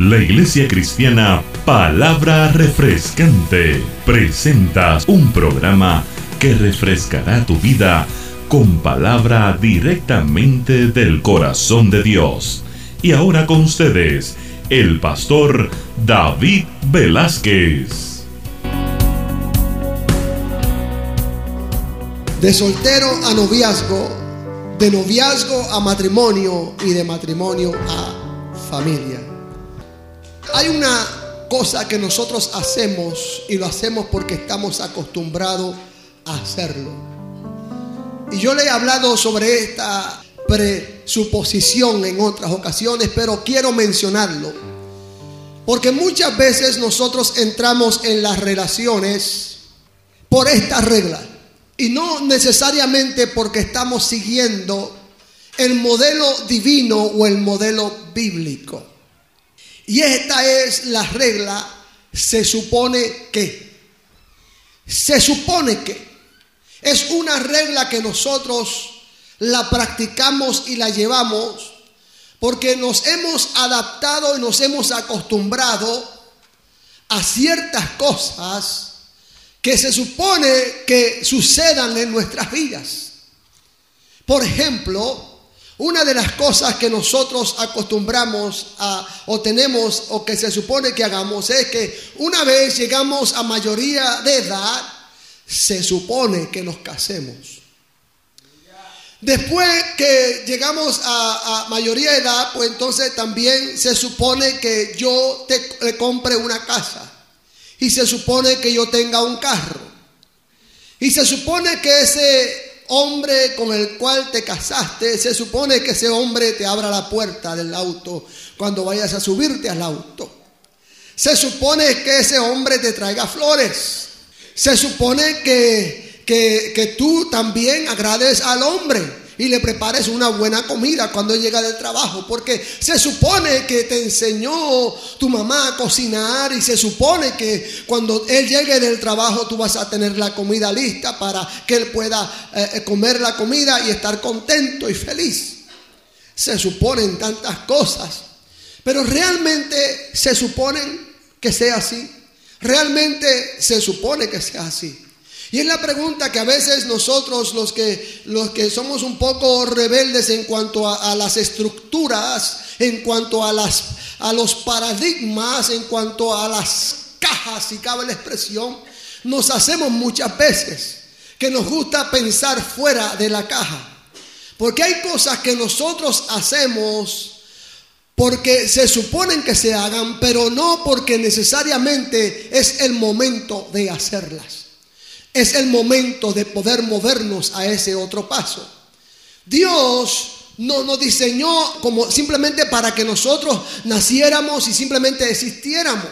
La Iglesia Cristiana Palabra Refrescante presenta un programa que refrescará tu vida con palabra directamente del corazón de Dios. Y ahora con ustedes, el pastor David Velázquez. De soltero a noviazgo, de noviazgo a matrimonio y de matrimonio a familia. Hay una cosa que nosotros hacemos y lo hacemos porque estamos acostumbrados a hacerlo. Y yo le he hablado sobre esta presuposición en otras ocasiones, pero quiero mencionarlo. Porque muchas veces nosotros entramos en las relaciones por esta regla. Y no necesariamente porque estamos siguiendo el modelo divino o el modelo bíblico. Y esta es la regla, se supone que. Se supone que. Es una regla que nosotros la practicamos y la llevamos porque nos hemos adaptado y nos hemos acostumbrado a ciertas cosas que se supone que sucedan en nuestras vidas. Por ejemplo, una de las cosas que nosotros acostumbramos a o tenemos o que se supone que hagamos es que una vez llegamos a mayoría de edad, se supone que nos casemos. Después que llegamos a, mayoría de edad, pues entonces también se supone que yo te, le compre una casa. Y se supone que yo tenga un carro. Y se supone que ese hombre con el cual te casaste, se supone que ese hombre te abra la puerta del auto cuando vayas a subirte al auto. Se supone que ese hombre te traiga flores. Se supone que, que, que tú también agrades al hombre y le prepares una buena comida cuando llega del trabajo, porque se supone que te enseñó tu mamá a cocinar y se supone que cuando él llegue del trabajo tú vas a tener la comida lista para que él pueda eh, eh, comer la comida y estar contento y feliz. Se suponen tantas cosas, pero realmente se suponen que sea así. Realmente se supone que sea así. Y es la pregunta que a veces nosotros los que, los que somos un poco rebeldes en cuanto a, las estructuras, en cuanto a, las, a los paradigmas, en cuanto a las cajas, si cabe la expresión, nos hacemos muchas veces que nos gusta pensar fuera de la caja. Porque hay cosas que nosotros hacemos porque se suponen que se hagan, pero no porque necesariamente es el momento de hacerlas. Es el momento de poder movernos a ese otro paso. Dios no nos diseñó como simplemente para que nosotros naciéramos y simplemente existiéramos.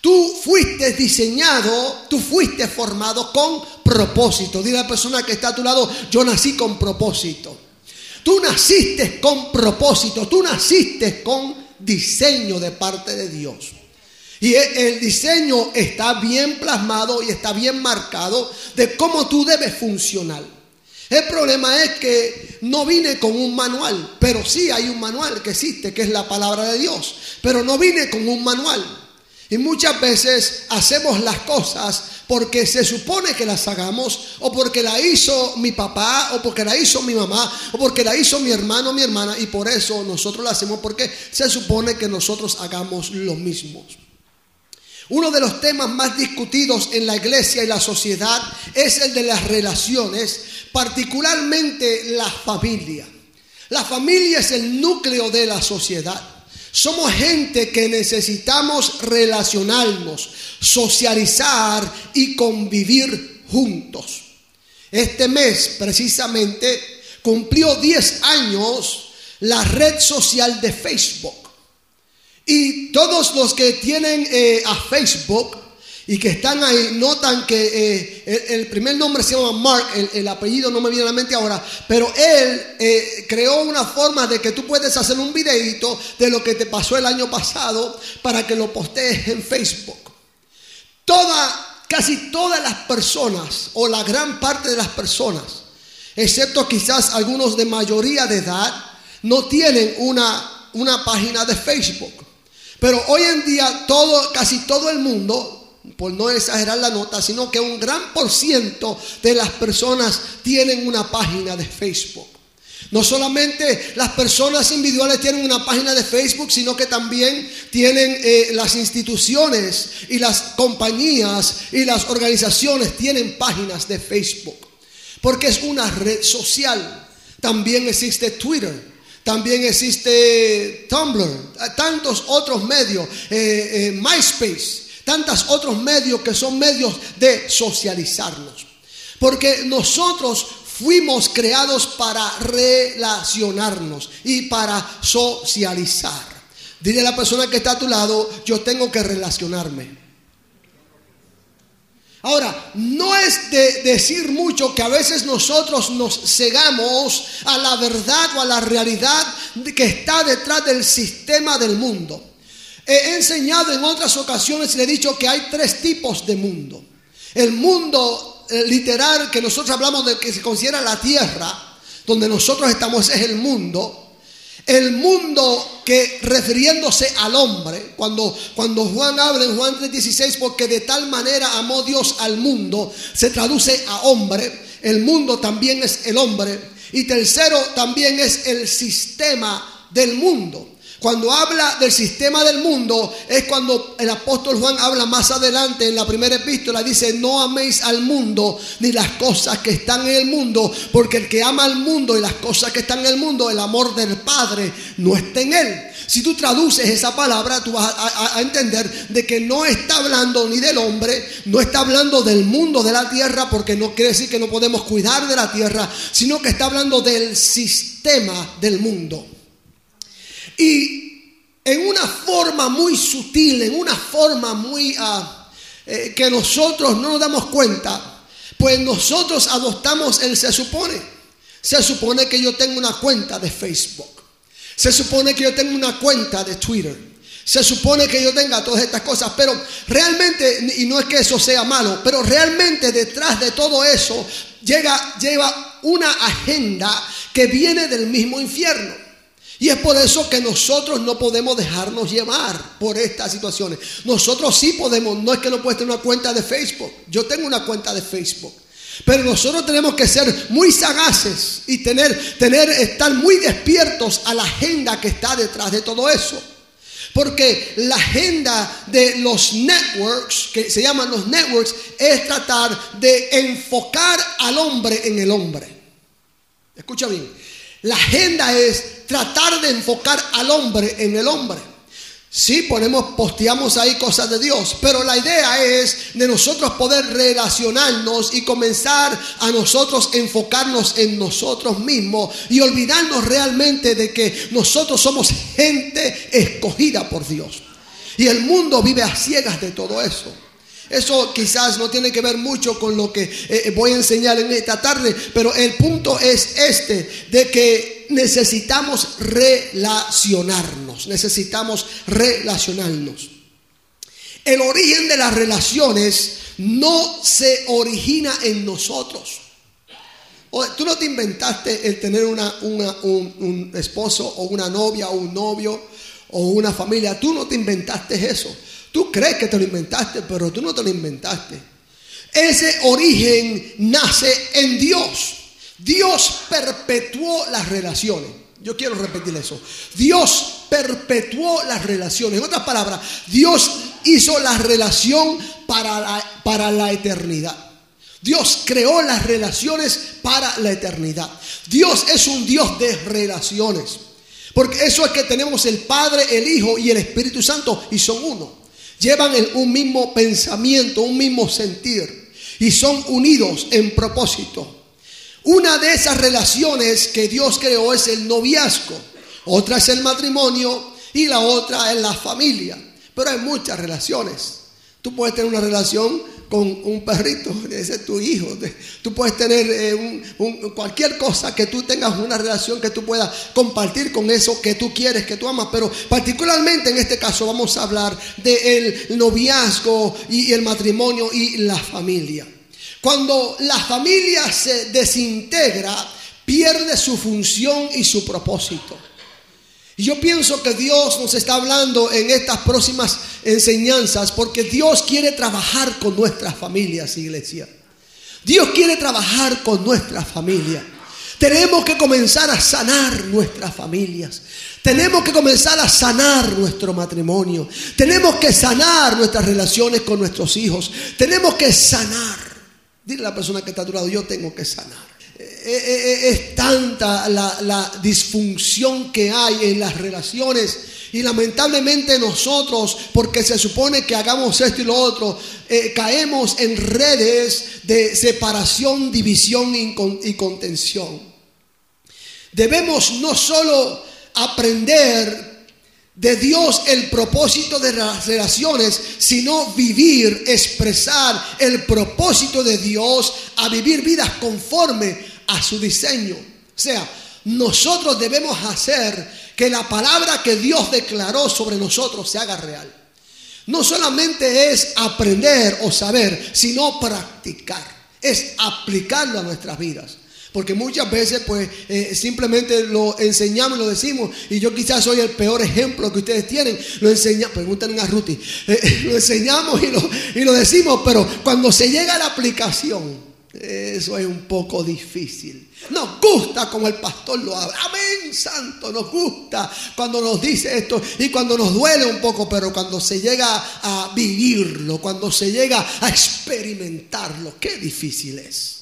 Tú fuiste diseñado, tú fuiste formado con propósito. Dile a la persona que está a tu lado, yo nací con propósito. Tú naciste con propósito, tú naciste con diseño de parte de Dios. Y e, el diseño está bien plasmado y está bien marcado de cómo tú debes funcionar. El problema es que no vine con un manual, pero sí hay un manual que existe, que es la palabra de Dios, pero no vine con un manual. Y muchas veces hacemos las cosas porque se supone que las hagamos, o porque la hizo mi papá, o porque la hizo mi mamá, o porque la hizo mi hermano o mi hermana, y por eso nosotros la hacemos porque se supone que nosotros hagamos lo mismo. Uno de los temas más discutidos en la iglesia y la sociedad es el de las relaciones, particularmente la familia. La familia es el núcleo de la sociedad. Somos gente que necesitamos relacionarnos, socializar y convivir juntos. Este mes precisamente cumplió 10 años la red social de Facebook. Y todos los que tienen eh, a Facebook y que están ahí notan que eh, el, primer nombre se llama Mark, el, apellido no me viene a la mente ahora, pero él eh, creó una forma de que tú puedes hacer un videito de lo que te pasó el año pasado para que lo postees en Facebook. Toda, casi todas las personas o la gran parte de las personas, excepto quizás algunos de mayoría de edad, no tienen una, una página de Facebook. Pero hoy en día todo, casi todo el mundo, por no exagerar la nota, sino que un gran por ciento de las personas tienen una página de Facebook. No solamente las personas individuales tienen una página de Facebook, sino que también tienen eh, las instituciones y las compañías y las organizaciones tienen páginas de Facebook. Porque es una red social. También existe Twitter. También existe Tumblr, tantos otros medios, eh, eh, MySpace, tantos otros medios que son medios de socializarnos. Porque nosotros fuimos creados para relacionarnos y para socializar. Dile a la persona que está a tu lado, yo tengo que relacionarme. Ahora, no es de decir mucho que a veces nosotros nos cegamos a la verdad o a la realidad que está detrás del sistema del mundo. He enseñado en otras ocasiones y le he dicho que hay tres tipos de mundo. El mundo eh, literal que nosotros hablamos de que se considera la tierra, donde nosotros estamos es el mundo. El mundo que refiriéndose al hombre, cuando, cuando Juan habla en Juan 3:16, porque de tal manera amó Dios al mundo, se traduce a hombre, el mundo también es el hombre, y tercero también es el sistema del mundo. Cuando habla del sistema del mundo es cuando el apóstol Juan habla más adelante en la primera epístola. Dice, no améis al mundo ni las cosas que están en el mundo, porque el que ama al mundo y las cosas que están en el mundo, el amor del Padre no está en él. Si tú traduces esa palabra, tú vas a, entender de que no está hablando ni del hombre, no está hablando del mundo de la tierra, porque no quiere decir que no podemos cuidar de la tierra, sino que está hablando del sistema del mundo. Y en una forma muy sutil, en una forma muy uh, que nosotros no nos damos cuenta, pues nosotros adoptamos el se supone. Se supone que yo tengo una cuenta de Facebook. Se supone que yo tengo una cuenta de Twitter. Se supone que yo tenga todas estas cosas, pero realmente, y no es que eso sea malo, pero realmente detrás de todo eso llega, lleva una agenda que viene del mismo infierno. Y es por eso que nosotros no podemos dejarnos llevar por estas situaciones. Nosotros sí podemos, no es que no puedes tener una cuenta de Facebook. Yo tengo una cuenta de Facebook. Pero nosotros tenemos que ser muy sagaces y tener, tener, estar muy despiertos a la agenda que está detrás de todo eso. Porque la agenda de los networks, que se llaman los networks, es tratar de enfocar al hombre en el hombre. Escucha bien. La agenda es tratar de enfocar al hombre en el hombre. Sí, ponemos, posteamos ahí cosas de Dios, pero la idea es de nosotros poder relacionarnos y comenzar a nosotros enfocarnos en nosotros mismos y olvidarnos realmente de que nosotros somos gente escogida por Dios. Y el mundo vive a ciegas de todo eso. Eso quizás no tiene que ver mucho con lo que eh, eh, voy a enseñar en esta tarde, pero el punto es este, de que necesitamos relacionarnos, necesitamos relacionarnos. El origen de las relaciones no se origina en nosotros. Tú no te inventaste el tener una, un esposo o una novia o un novio o una familia. Tú no te inventaste eso. Tú crees que te lo inventaste, pero tú no te lo inventaste. Ese origen nace en Dios. Dios perpetuó las relaciones. Yo quiero repetir eso. Dios perpetuó las relaciones. En otras palabras, Dios hizo la relación para la, para la eternidad. Dios creó las relaciones para la eternidad. Dios es un Dios de relaciones. Porque eso es que tenemos el Padre, el Hijo y el Espíritu Santo y son uno llevan un mismo pensamiento, un mismo sentir y son unidos en propósito. Una de esas relaciones que Dios creó es el noviazgo, otra es el matrimonio y la otra es la familia. Pero hay muchas relaciones. Tú puedes tener una relación con un perrito, ese es tu hijo. Tú puedes tener eh, cualquier cosa que tú tengas una relación que tú puedas compartir con eso que tú quieres, que tú amas. Pero particularmente en este caso vamos a hablar del noviazgo y el matrimonio y la familia. Cuando la familia se desintegra, pierde su función y su propósito. Y yo pienso que Dios nos está hablando en estas próximas enseñanzas porque Dios quiere trabajar con nuestras familias, iglesia. Dios quiere trabajar con nuestra familia. Tenemos que comenzar a sanar nuestras familias. Tenemos que comenzar a sanar nuestro matrimonio. Tenemos que sanar nuestras relaciones con nuestros hijos. Tenemos que sanar. Dile a la persona que está a yo tengo que sanar. Eh, eh, eh, es tanta la, disfunción que hay en las relaciones y lamentablemente nosotros, porque se supone que hagamos esto y lo otro, caemos en redes de separación, división y contención. Debemos no solo aprender de Dios el propósito de las relaciones, sino vivir, expresar el propósito de Dios a vivir vidas conforme a su diseño. O sea, nosotros debemos hacer que la palabra que Dios declaró sobre nosotros se haga real. No solamente es aprender o saber, sino practicar. Es aplicarlo a nuestras vidas. Porque muchas veces pues eh, simplemente lo enseñamos y lo decimos. Y yo quizás soy el peor ejemplo que ustedes tienen. Lo enseñamos, pregúntenle a Ruti. Eh, lo enseñamos y lo, y lo decimos, pero cuando se llega a la aplicación, eso es un poco difícil. Nos gusta como el pastor lo habla. Amén, santo. Nos gusta cuando nos dice esto y cuando nos duele un poco, pero cuando se llega a vivirlo, cuando se llega a experimentarlo, qué difícil es.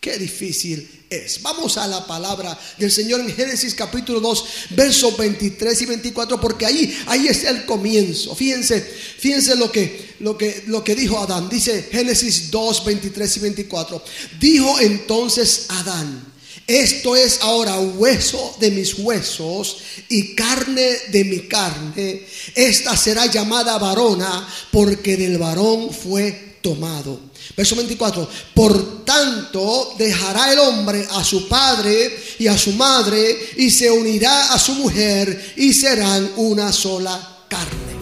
Qué difícil es. Vamos a la palabra del Señor en Génesis capítulo 2, versos 23 y 24, porque ahí, ahí es el comienzo. Fíjense, fíjense lo que, lo que, lo que dijo Adán. Dice Génesis 2, 23 y 24. Dijo entonces Adán, esto es ahora hueso de mis huesos y carne de mi carne. Esta será llamada varona porque del varón fue Verso 24, por tanto dejará el hombre a su padre y a su madre y se unirá a su mujer y serán una sola carne.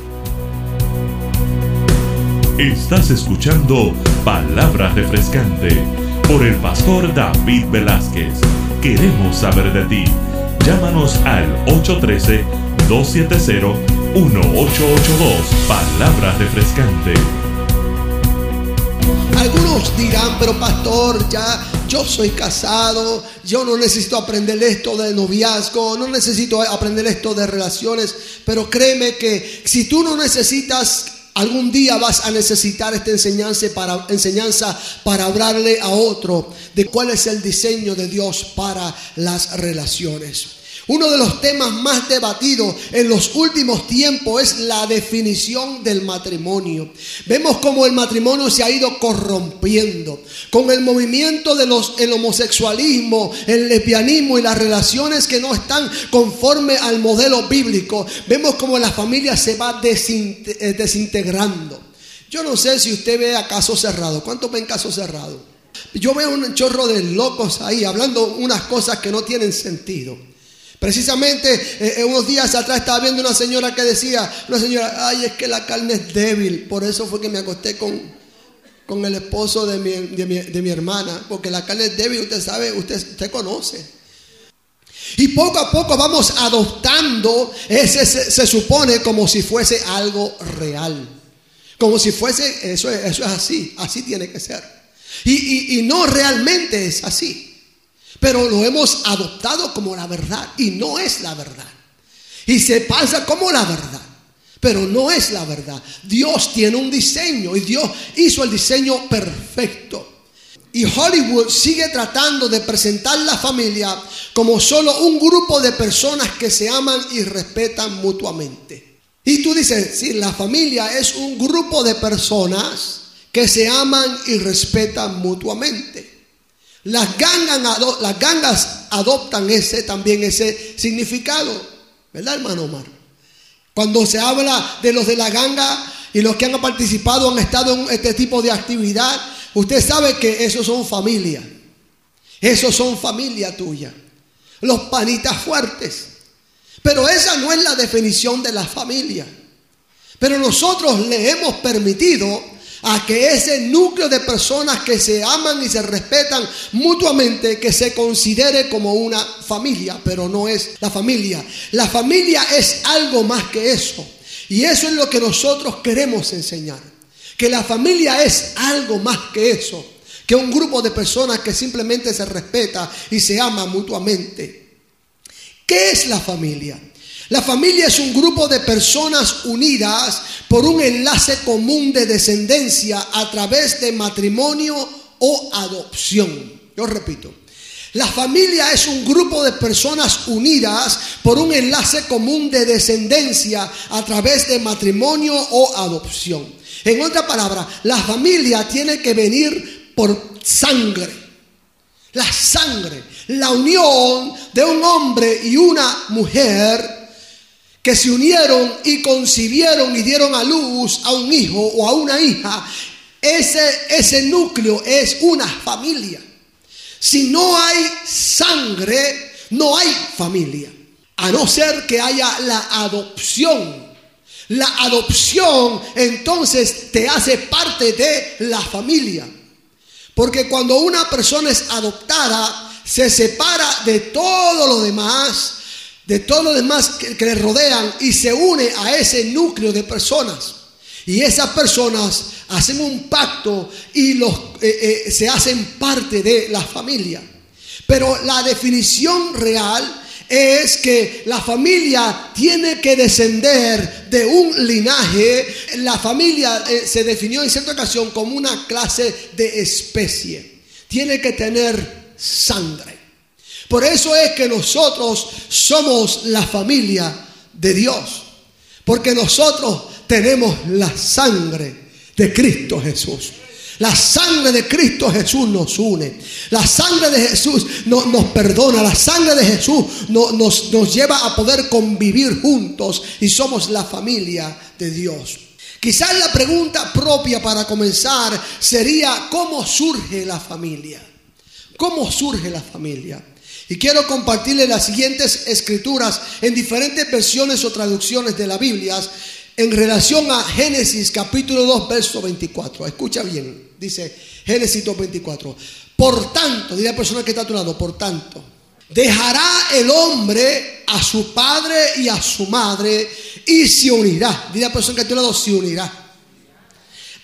Estás escuchando Palabra Refrescante por el pastor David Velázquez. Queremos saber de ti. Llámanos al 813-270-1882. Palabra Refrescante. Algunos dirán, pero pastor, ya yo soy casado, yo no necesito aprender esto de noviazgo, no necesito aprender esto de relaciones, pero créeme que si tú no necesitas Algún día vas a necesitar esta enseñanza para, enseñanza para hablarle a otro de cuál es el diseño de Dios para las relaciones. Uno de los temas más debatidos en los últimos tiempos es la definición del matrimonio. Vemos cómo el matrimonio se ha ido corrompiendo. Con el movimiento del homosexualismo, el lesbianismo y las relaciones que no están conforme al modelo bíblico, vemos cómo la familia se va eh, desintegrando. Yo no sé si usted ve a caso cerrado. ¿Cuántos ven caso cerrado? Yo veo un chorro de locos ahí hablando unas cosas que no tienen sentido. Precisamente eh, eh, unos días atrás estaba viendo una señora que decía, una señora, ay, es que la carne es débil, por eso fue que me acosté con, con el esposo de mi, de, mi, hermana, porque la carne es débil, usted sabe, usted, usted conoce. Y poco a poco vamos adoptando ese, se, supone como si fuese algo real. Como si fuese, eso, eso es así, así tiene que ser. y no realmente es así. Pero lo hemos adoptado como la verdad y no es la verdad. Y se pasa como la verdad, pero no es la verdad. Dios tiene un diseño y Dios hizo el diseño perfecto. Y Hollywood sigue tratando de presentar la familia como solo un grupo de personas que se aman y respetan mutuamente. Y tú dices, sí, la familia es un grupo de personas que se aman y respetan mutuamente. Las gangas, adoptan ese también ese significado, ¿verdad, hermano Omar? Cuando se habla de los de la ganga y los que han participado, han estado en este tipo de actividad, usted sabe que esos son familia. Esos son familia tuya. Los panitas fuertes. Pero esa no es la definición de la familia. Pero nosotros le hemos permitido a que ese núcleo de personas que se aman y se respetan mutuamente, que se considere como una familia, pero no es la familia. La familia es algo más que eso. Y eso es lo que nosotros queremos enseñar. Que la familia es algo más que eso. Que un grupo de personas que simplemente se respeta y se ama mutuamente. ¿Qué es la familia? La familia es un grupo de personas unidas por un enlace común de descendencia a través de matrimonio o adopción. Yo repito, la familia es un grupo de personas unidas por un enlace común de descendencia a través de matrimonio o adopción. En otra palabra, la familia tiene que venir por sangre. La sangre, la unión de un hombre y una mujer que se unieron y concibieron y dieron a luz a un hijo o a una hija, ese, ese núcleo es una familia. Si no hay sangre, no hay familia. A no ser que haya la adopción. La adopción entonces te hace parte de la familia. Porque cuando una persona es adoptada, se separa de todo lo demás de todos los demás que, le rodean y se une a ese núcleo de personas. Y esas personas hacen un pacto y los, eh, eh, se hacen parte de la familia. Pero la definición real es que la familia tiene que descender de un linaje. La familia eh, se definió en cierta ocasión como una clase de especie. Tiene que tener sangre. Por eso es que nosotros somos la familia de Dios. Porque nosotros tenemos la sangre de Cristo Jesús. La sangre de Cristo Jesús nos une. La sangre de Jesús nos perdona. La sangre de Jesús nos, nos lleva a poder convivir juntos y somos la familia de Dios. Quizás la pregunta propia para comenzar sería, ¿cómo surge la familia? ¿Cómo surge la familia? Y quiero compartirle las siguientes escrituras en diferentes versiones o traducciones de la Biblia en relación a Génesis capítulo 2, verso 24. Escucha bien, dice Génesis 2, 24. Por tanto, dice la persona que está a tu lado, por tanto, dejará el hombre a su padre y a su madre y se unirá. Dice la persona que está a tu lado, se unirá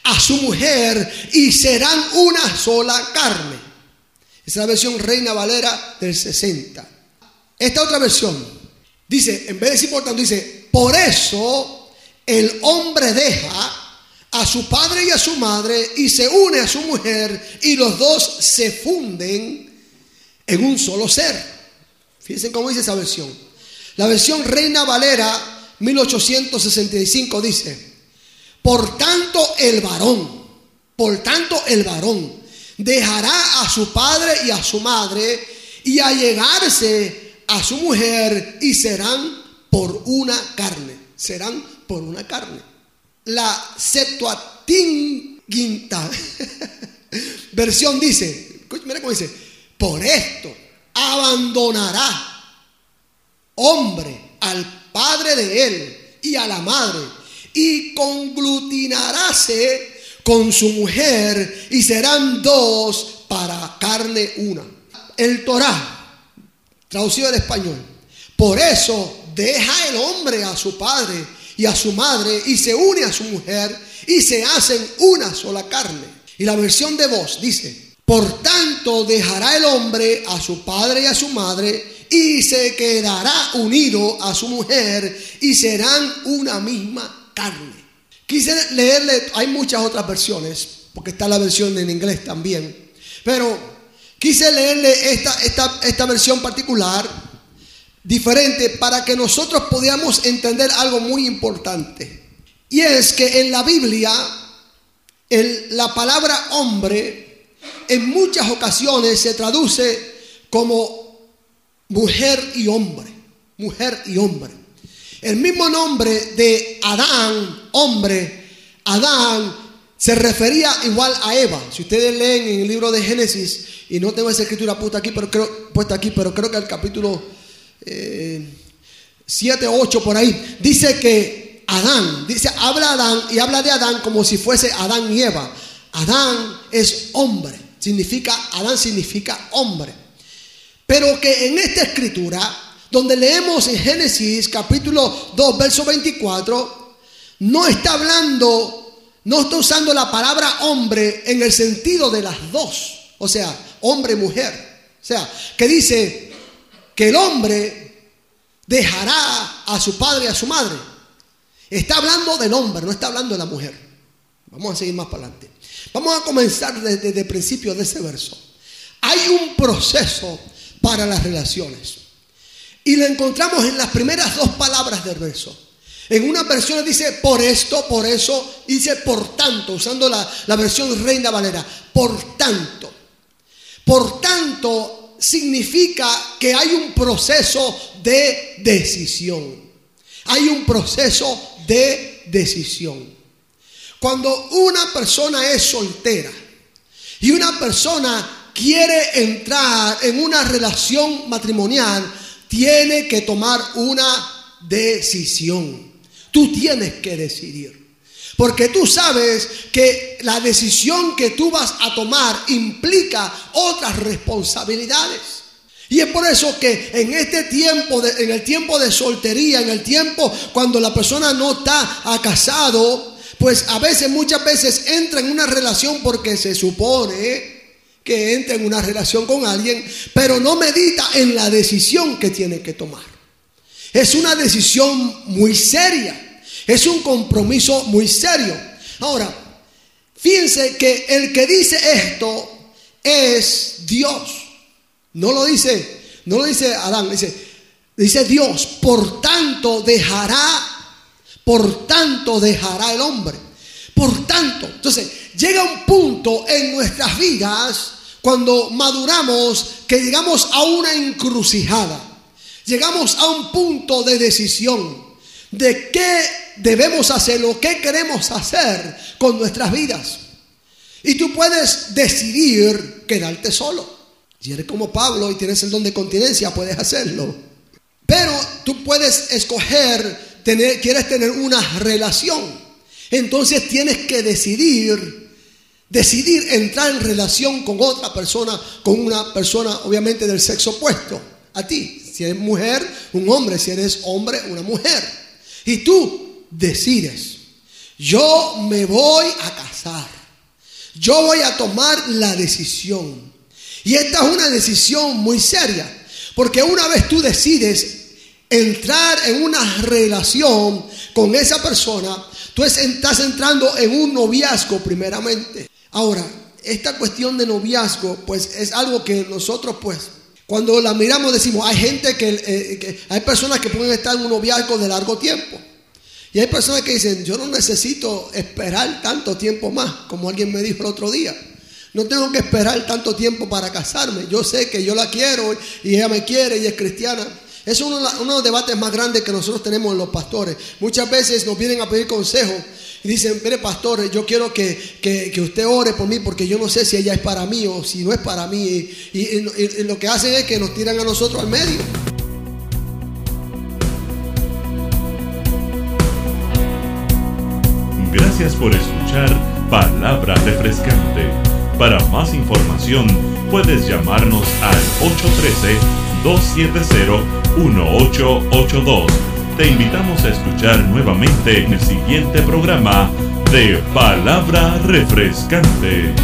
a su mujer y serán una sola carne. Es la versión Reina Valera del 60. Esta otra versión dice, en vez de decir por dice, por eso el hombre deja a su padre y a su madre y se une a su mujer y los dos se funden en un solo ser. Fíjense cómo dice esa versión. La versión Reina Valera 1865 dice, por tanto el varón, por tanto el varón dejará a su padre y a su madre y a llegarse a su mujer y serán por una carne. Serán por una carne. La Septuaginta versión dice, mira cómo dice, por esto abandonará hombre al padre de él y a la madre y conglutinaráse con su mujer y serán dos para carne una. El Torah, traducido al español. Por eso deja el hombre a su padre y a su madre y se une a su mujer y se hacen una sola carne. Y la versión de voz dice, por tanto dejará el hombre a su padre y a su madre y se quedará unido a su mujer y serán una misma carne. Quise leerle, hay muchas otras versiones, porque está la versión en inglés también, pero quise leerle esta, esta, esta versión particular, diferente, para que nosotros podamos entender algo muy importante. Y es que en la Biblia, la palabra hombre en muchas ocasiones se traduce como mujer y hombre, mujer y hombre. El mismo nombre de Adán, hombre, Adán, se refería igual a Eva. Si ustedes leen en el libro de Génesis, y no tengo esa escritura puesta aquí, pero creo, que el capítulo 7 o 8 por ahí, dice que Adán, dice, habla Adán y habla de Adán como si fuese Adán y Eva. Adán es hombre. Significa, Adán significa hombre. Pero que en esta escritura, donde leemos en Génesis capítulo 2, verso 24, no está hablando, no está usando la palabra hombre en el sentido de las dos. O sea, hombre y mujer. O sea, que dice que el hombre dejará a su padre y a su madre. Está hablando del hombre, no está hablando de la mujer. Vamos a seguir más para adelante. Vamos a comenzar desde, el principio de ese verso. Hay un proceso para las relaciones. Y lo encontramos en las primeras dos palabras del verso. En una versión dice por esto, por eso, dice por tanto, usando la, la versión Reina Valera. Por tanto. Por tanto, significa que hay un proceso de decisión. Hay un proceso de decisión. Cuando una persona es soltera y una persona quiere entrar en una relación matrimonial, tiene que tomar una decisión. Tú tienes que decidir. Porque tú sabes que la decisión que tú vas a tomar implica otras responsabilidades. Y es por eso que en este tiempo, en el tiempo de soltería, en el tiempo cuando la persona no está casado, pues a veces, muchas veces entra en una relación porque se supone que entra en una relación con alguien, pero no medita en la decisión que tiene que tomar. Es una decisión muy seria. Es un compromiso muy serio. Ahora, fíjense que el que dice esto es Dios. No lo dice, no lo dice Adán, dice, dice Dios, por tanto dejará, por tanto dejará el hombre. Por tanto, entonces llega un punto en nuestras vidas cuando maduramos que llegamos a una encrucijada. Llegamos a un punto de decisión de qué debemos hacer o qué queremos hacer con nuestras vidas. Y tú puedes decidir quedarte solo. Si eres como Pablo y tienes el don de continencia, puedes hacerlo. Pero tú puedes escoger, tener, quieres tener una relación. Entonces tienes que decidir, decidir entrar en relación con otra persona, con una persona obviamente del sexo opuesto a ti. Si eres mujer, un hombre. Si eres hombre, una mujer. Y tú decides, yo me voy a casar. Yo voy a tomar la decisión. Y esta es una decisión muy seria. Porque una vez tú decides entrar en una relación con esa persona, tú estás entrando en un noviazgo primeramente. Ahora, esta cuestión de noviazgo, pues es algo que nosotros, pues, cuando la miramos decimos, hay gente eh, que, hay personas que pueden estar en un noviazgo de largo tiempo. Y hay personas que dicen, yo no necesito esperar tanto tiempo más, como alguien me dijo el otro día. No tengo que esperar tanto tiempo para casarme. Yo sé que yo la quiero y ella me quiere y es cristiana. Es uno, de los debates más grandes que nosotros tenemos en los pastores. Muchas veces nos vienen a pedir consejo y dicen, mire pastor, yo quiero que, usted ore por mí porque yo no sé si ella es para mí o si no es para mí. Y, lo que hacen es que nos tiran a nosotros al medio. Gracias por escuchar Palabra Refrescante. Para más información puedes llamarnos al 813-270-1882 te invitamos a escuchar nuevamente en el siguiente programa de Palabra Refrescante.